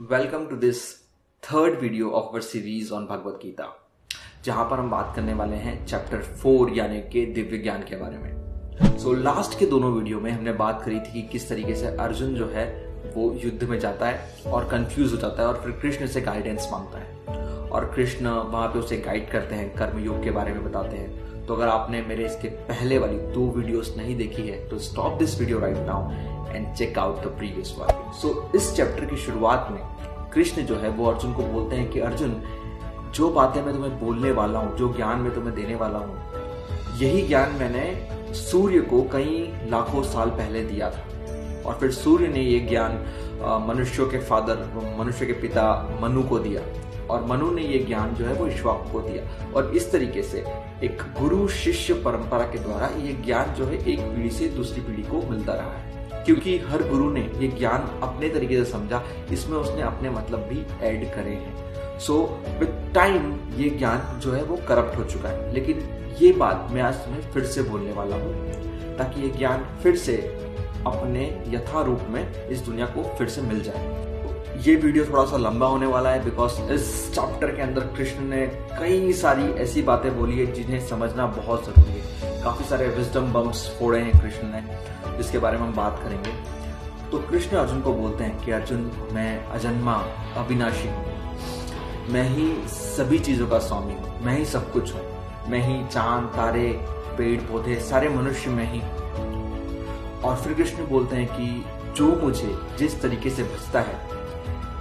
Welcome to this third video of our series on Bhagavad Gita जहाँ पर हम बात करने वाले हैं चैप्टर फोर यानी के दिव्य ज्ञान के बारे में। सो so, लास्ट के दोनों वीडियो में हमने बात करी थी कि किस तरीके से अर्जुन जो है वो युद्ध में जाता है और कंफ्यूज हो जाता है और फिर कृष्ण से गाइडेंस माँगता है। और कृष्ण वहाँ पे उसे गाइड करते हैं कर्म योग के बारे में बताते हैं। तो अगर आपने मेरे इसके पहले वाली दो वीडियोस नहीं देखी है तो stop this video right now and check out the previous one so इस चैप्टर की शुरुआत में कृष्ण जो है, वो अर्जुन को बोलते हैं कि, अर्जुन, जो बातें मैं तुम्हें बोलने वाला हूँ, जो ज्ञान मैं तुम्हें देने वाला हूँ, यही ज्ञान मैंने सूर्य को कई लाखों साल पहले दिया था। और फिर सूर्य ने ये ज्ञान मनुष्यों के फादर मनुष्य के पिता मनु को दिया। और मनु ने ये ज्ञान जो है वो ईश्वाक को दिया। और इस तरीके से एक गुरु शिष्य परंपरा के द्वारा ये ज्ञान जो है एक पीढ़ी से दूसरी पीढ़ी को मिलता रहा है। क्योंकि हर गुरु ने ये ज्ञान अपने तरीके से समझा, इसमें उसने अपने मतलब भी ऐड करे हैं। सो विद टाइम ये ज्ञान जो है वो करप्ट हो चुका है। लेकिन ये बात मैं आज तुम्हें फिर से बोलने वाला हूँ, ताकि ये ज्ञान फिर से अपने यथा रूप में इस दुनिया को फिर से मिल जाए। ये वीडियो थोड़ा सा लंबा होने वाला है बिकॉज़ इस चैप्टर के अंदर कृष्ण ने कई सारी ऐसी बातें बोली है जिन्हें समझना बहुत ज़रूरी है। काफ़ी सारे विजडम बम्स फोड़े हैं कृष्ण ने, जिसके बारे में हम बात करेंगे। तो कृष्ण अर्जुन को बोलते हैं कि, अर्जुन, मैं अजन्मा, अविनाशी हूँ। मैं ही सभी चीज़ों का स्वामी हूँ। मैं ही सब कुछ हूँ। मैं ही चाँद, तारे, पेड़, पौधे, सारे मनुष्य में ही। और फिर कृष्ण बोलते हैं कि, जो मुझे जिस तरीके से भजता है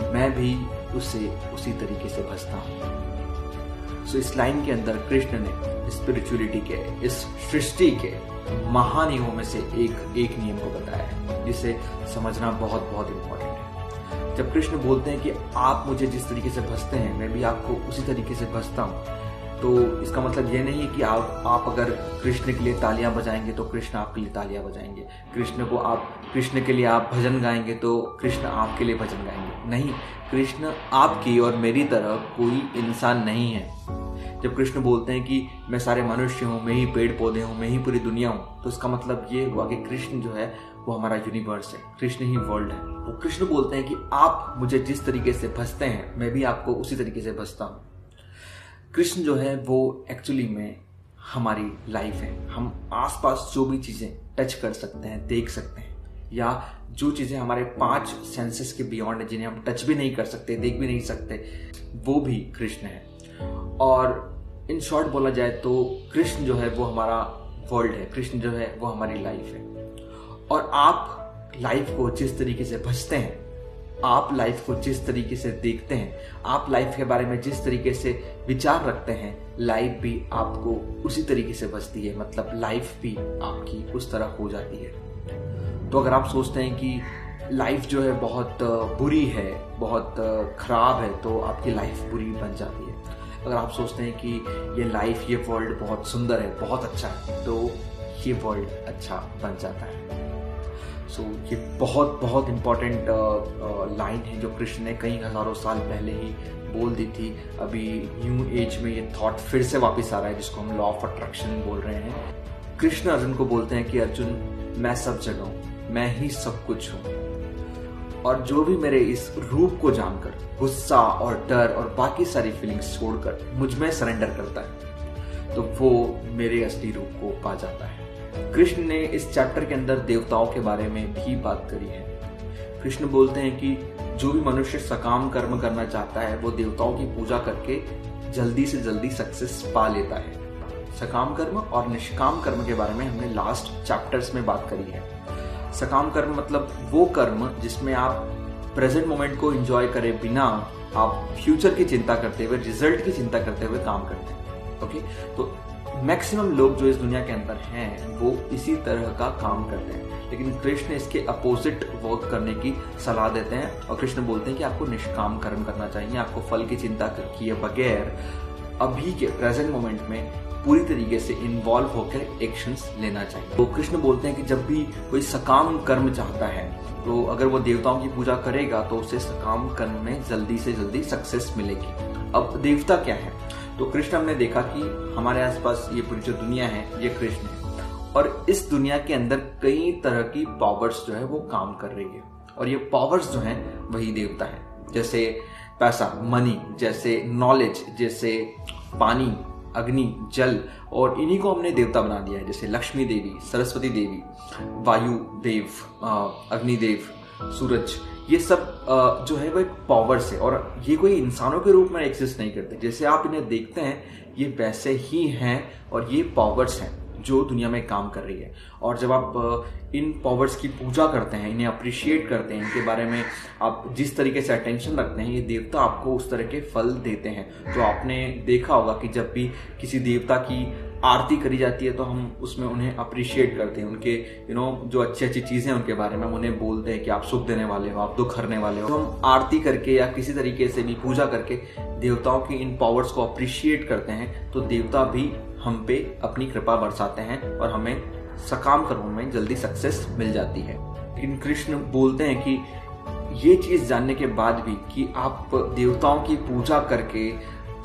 मैं भी उसे उसी तरीके से भजता हूँ। सो इस लाइन के अंदर कृष्ण ने स्पिरिचुअलिटी के, इस सृष्टि के महानियमों में से एक एक नियम को बताया है, जिसे समझना बहुत बहुत इंपॉर्टेंट है। जब कृष्ण बोलते हैं कि आप मुझे जिस तरीके से भसते हैं, मैं भी आपको उसी तरीके से भसता हूँ तो इसका मतलब ये नहीं है कि आप आप अगर कृष्ण के लिए तालियाँ बजाएँगे तो कृष्ण आपके लिए तालियाँ बजाएँगे। कृष्ण को आप, कृष्ण के लिए आप भजन गाएँगे तो कृष्ण आपके लिए भजन गाएँगे। नहीं, कृष्ण आपकी और मेरी तरह कोई इंसान नहीं है। जब कृष्ण बोलते हैं कि मैं सारे मनुष्य हूँ, मैं ही पेड़ पौधे हूँ, मैं ही पूरी दुनिया हूँ तो इसका मतलब ये हुआ कि कृष्ण जो है, वो हमारा यूनिवर्स है। कृष्ण ही वर्ल्ड है। वो कृष्ण बोलते हैं कि आप मुझे जिस तरीके से भसते हैं, मैं भी आपको उसी तरीके से भसता हूँ। कृष्ण जो है वो एक्चुअली में हमारी लाइफ है। हम आसपास जो भी चीज़ें टच कर सकते हैं, देख सकते हैं, या जो चीज़ें हमारे पाँच सेंसेस के बियॉन्ड है, जिन्हें हम टच भी नहीं कर सकते, देख भी नहीं सकते, वो भी कृष्ण है। और इन शॉर्ट बोला जाए तो कृष्ण जो है वो हमारा वर्ल्ड है, कृष्ण जो है वो हमारी लाइफ है। और आप लाइफ को जिस तरीके से भजते हैं आप लाइफ को जिस तरीके से देखते हैं, आप लाइफ के बारे में जिस तरीके से विचार रखते हैं लाइफ भी आपको उसी तरीके से बचती है मतलब लाइफ भी आपकी उस तरह हो जाती है। तो अगर आप सोचते हैं कि लाइफ जो है बहुत बुरी है, बहुत खराब है तो आपकी लाइफ बुरी बन जाती है। अगर आप सोचते हैं कि ये लाइफ ये वर्ल्ड बहुत सुंदर है, बहुत अच्छा है तो ये वर्ल्ड अच्छा बन जाता है। सो so, ये बहुत बहुत इंपॉर्टेंट लाइन है जो कृष्ण ने कई हज़ारों साल पहले ही बोल दी थी। अभी न्यू एज में ये थॉट फिर से वापस आ रहा है जिसको हम लॉ ऑफ़ अट्रैक्शन बोल रहे हैं। कृष्ण अर्जुन को बोलते हैं कि अर्जुन मैं सब जगह हूँ मैं ही सब कुछ हूँ। और जो भी मेरे इस रूप को जानकर गुस्सा और डर और बाकी सारी फीलिंग्स छोड़कर मुझमें सरेंडर करता है तो वो मेरे असली रूप को पा जाता है। कृष्ण ने इस चैप्टर के अंदर देवताओं के बारे में भी बात करी है। कृष्ण बोलते हैं कि जो भी मनुष्य सकाम कर्म करना चाहता है, वो देवताओं की पूजा करके जल्दी से जल्दी सक्सेस पा लेता है। सकाम कर्म और निष्काम कर्म के बारे में हमने लास्ट चैप्टर्स में बात करी है। सकाम कर्म मतलब वो कर्म जिसमें आप प्रेजेंट मोमेंट को एंजॉय करे बिना आप फ्यूचर की चिंता करते हुए रिज़ल्ट की चिंता करते हुए काम करते हैं। ओके तो मैक्सिमम लोग जो इस दुनिया के अंदर हैं, वो इसी तरह का काम करते हैं। लेकिन कृष्ण इसके अपोजिट वर्क करने की सलाह देते हैं और कृष्ण बोलते हैं कि आपको निष्काम कर्म करना चाहिए, आपको फल की चिंता किए बगैर अभी के प्रेजेंट मोमेंट में पूरी तरीके से इन्वॉल्व होकर एक्शंस लेना चाहिए। तो कृष्ण बोलते हैं कि जब भी कोई सकाम कर्म चाहता है तो अगर वो देवताओं की पूजा करेगा तो उसे सकाम कर्म में जल्दी से जल्दी सक्सेस मिलेगी। अब देवता क्या है? तो कृष्ण हमने देखा कि हमारे आसपास ये पूरी जो दुनिया है, ये कृष्ण है। और इस दुनिया के अंदर कई तरह की पावर्स जो है, वो काम कर रही है। और ये पावर्स जो है, वही देवता है। जैसे पैसा मनी जैसे नॉलेज जैसे पानी, अग्नि, जल, और इन्हीं को हमने देवता बना दिया है। जैसे लक्ष्मी देवी, सरस्वती देवी, वायु देव अग्निदेव, सूरज ये सब जो है वो एक पावर्स है और ये कोई इंसानों के रूप में एग्जिस्ट नहीं करते। जैसे आप इन्हें देखते हैं, ये वैसे ही हैं और ये पावर्स हैं जो दुनिया में काम कर रही है। और जब आप इन पावर्स की पूजा करते हैं, इन्हें अप्रिशिएट करते हैं, इनके बारे में आप जिस तरीके से अटेंशन रखते हैं, ये देवता आपको उस तरह के फल देते हैं। तो आपने देखा होगा कि जब भी किसी देवता की आरती करी जाती है तो हम उसमें उन्हें अप्रिशिएट करते हैं। उनके यू नो जो अच्छी अच्छी चीज़ें हैं, उनके बारे में हम उन्हें बोलते हैं कि आप सुख देने वाले हो, आप दुख हरने वाले हो। तो हम आरती करके या किसी तरीके से भी पूजा करके देवताओं की इन पावर्स को अप्रिशिएट करते हैं तो देवता भी हम पे अपनी कृपा बरसाते हैं और हमें सकाम कर्मों में जल्दी सक्सेस मिल जाती है। लेकिन कृष्ण बोलते हैं कि ये चीज़ जानने के बाद भी कि आप देवताओं की पूजा करके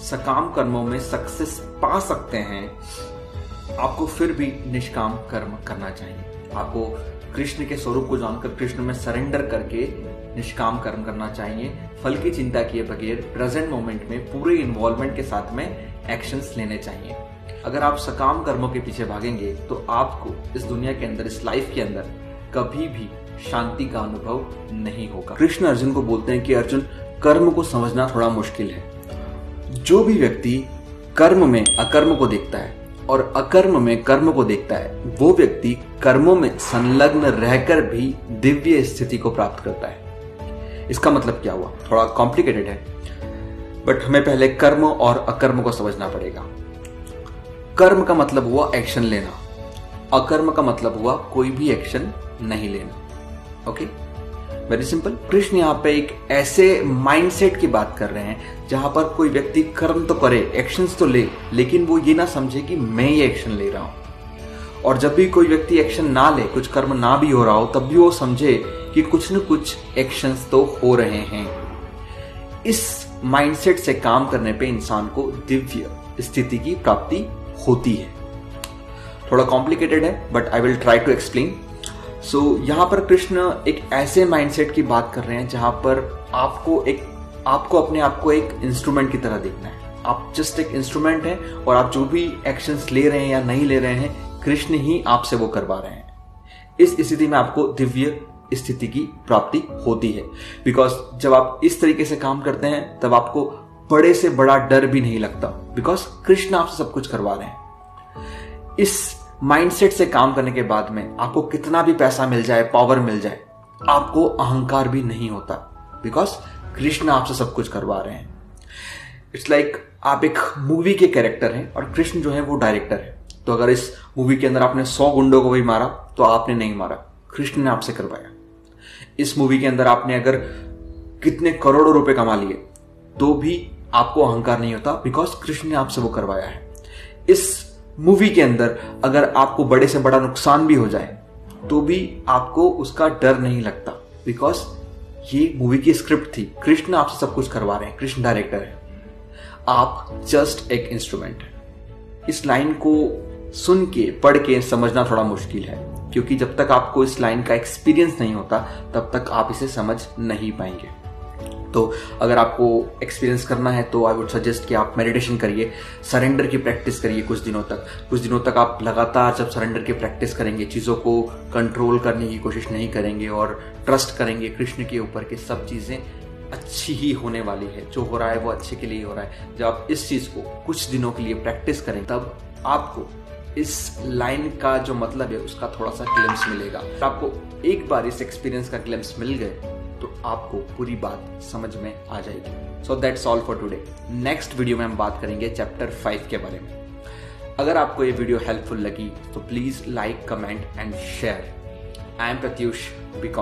सकाम कर्मों में सक्सेस पा सकते हैं। आपको फिर भी निष्काम कर्म करना चाहिए। आपको कृष्ण के स्वरूप को जानकर कृष्ण में सरेंडर करके निष्काम कर्म करना चाहिए। फल की चिंता किए बगैर प्रेजेंट मोमेंट में पूरे इन्वॉल्वमेंट के साथ में एक्शंस लेने चाहिए। अगर आप सकाम कर्मों के पीछे भागेंगे तो आपको इस दुनिया के अंदर, इस लाइफ के अंदर कभी भी शांति का अनुभव नहीं होगा। कृष्ण अर्जुन को बोलते हैं कि, अर्जुन, कर्म को समझना थोड़ा मुश्किल है। जो भी व्यक्ति कर्म में अकर्म को देखता है और अकर्म में कर्म को देखता है, वो व्यक्ति कर्मों में संलग्न रहकर भी दिव्य स्थिति को प्राप्त करता है। इसका मतलब क्या हुआ? थोड़ा कॉम्प्लिकेटेड है। बट हमें पहले कर्म और अकर्म को समझना पड़ेगा। कर्म का मतलब हुआ एक्शन लेना। अकर्म का मतलब हुआ कोई भी एक्शन नहीं लेना। ओके वेरी सिंपल कृष्ण यहाँ पे एक ऐसे माइंडसेट की बात कर रहे हैं, जहाँ पर कोई व्यक्ति कर्म तो करे एक्शन तो ले, लेकिन वो ये ना समझे कि मैं ये एक्शन ले रहा हूँ। और जब भी कोई व्यक्ति एक्शन ना ले, कुछ कर्म ना भी हो रहा हो, तब भी वो समझे कि कुछ न कुछ एक्शन तो हो रहे हैं। इस माइंडसेट से काम करने पे इंसान को दिव्य स्थिति की प्राप्ति होती है। थोड़ा कॉम्प्लिकेटेड है but I will try to explain so यहाँ पर कृष्ण एक ऐसे माइंडसेट की बात कर रहे हैं जहाँ पर आपको एक, आपको अपने आप को एक इंस्ट्रूमेंट की तरह देखना है। आप जस्ट एक इंस्ट्रूमेंट है और आप जो भी एक्शंस ले रहे हैं या नहीं ले रहे हैं, कृष्ण ही आपसे वो करवा रहे हैं। इस स्थिति में आपको दिव्य स्थिति की प्राप्ति होती है। बिकॉज़ जब आप इस तरीके से काम करते हैं, तब आपको बड़े से बड़ा डर भी नहीं लगता। बिकॉज़ कृष्ण आपसे सब कुछ करवा रहे हैं। इस माइंडसेट से काम करने के बाद में आपको कितना भी पैसा मिल जाए पावर मिल जाए आपको अहंकार भी नहीं होता बिकॉज़ कृष्ण आपसे सब कुछ करवा रहे हैं। इट्स लाइक like, आप एक मूवी के कैरेक्टर हैं और कृष्ण जो है वो डायरेक्टर है। तो अगर इस मूवी के अंदर आपने सौ गुंडों को भी मारा तो आपने नहीं मारा। कृष्ण ने आपसे करवाया। इस मूवी के अंदर आपने अगर कितने करोड़ों रुपए कमा लिए तो भी आपको अहंकार नहीं होता बिकॉज़ कृष्ण ने आपसे वो करवाया है। इस मूवी के अंदर अगर आपको बड़े से बड़ा नुकसान भी हो जाए तो भी आपको उसका डर नहीं लगता। बिकॉज़ ये मूवी की स्क्रिप्ट थी। कृष्ण आपसे सब कुछ करवा रहे हैं। कृष्ण डायरेक्टर है। आप जस्ट एक इंस्ट्रूमेंट है। इस लाइन को सुन के, पढ़ के समझना थोड़ा मुश्किल है। क्योंकि जब तक आपको इस लाइन का एक्सपीरियंस नहीं होता, तब तक आप इसे समझ नहीं पाएँगे। तो अगर आपको एक्सपीरियंस करना है तो आई वुड सजेस्ट कि आप मेडिटेशन करिए सरेंडर की प्रैक्टिस करिए कुछ दिनों तक। कुछ दिनों तक आप लगातार जब सरेंडर की प्रैक्टिस करेंगे, चीज़ों को कंट्रोल करने की कोशिश नहीं करेंगे और ट्रस्ट करेंगे कृष्ण के ऊपर कि सब चीज़ें अच्छी ही होने वाली है। जो हो रहा है वो अच्छे के लिए हो रहा है। जब आप इस चीज़ को कुछ दिनों के लिए प्रैक्टिस करें, तब आपको इस लाइन का जो मतलब है, उसका थोड़ा सा ग्लिम्स मिलेगा। आपको एक बार इस एक्सपीरियंस का ग्लिम्स मिल गए तो आपको पूरी बात समझ में आ जाएगी। So that's all for today next video में हम बात करेंगे चैप्टर फाइव के बारे में। अगर आपको ये वीडियो हेल्पफुल लगी तो please like comment and share I am Pratyush become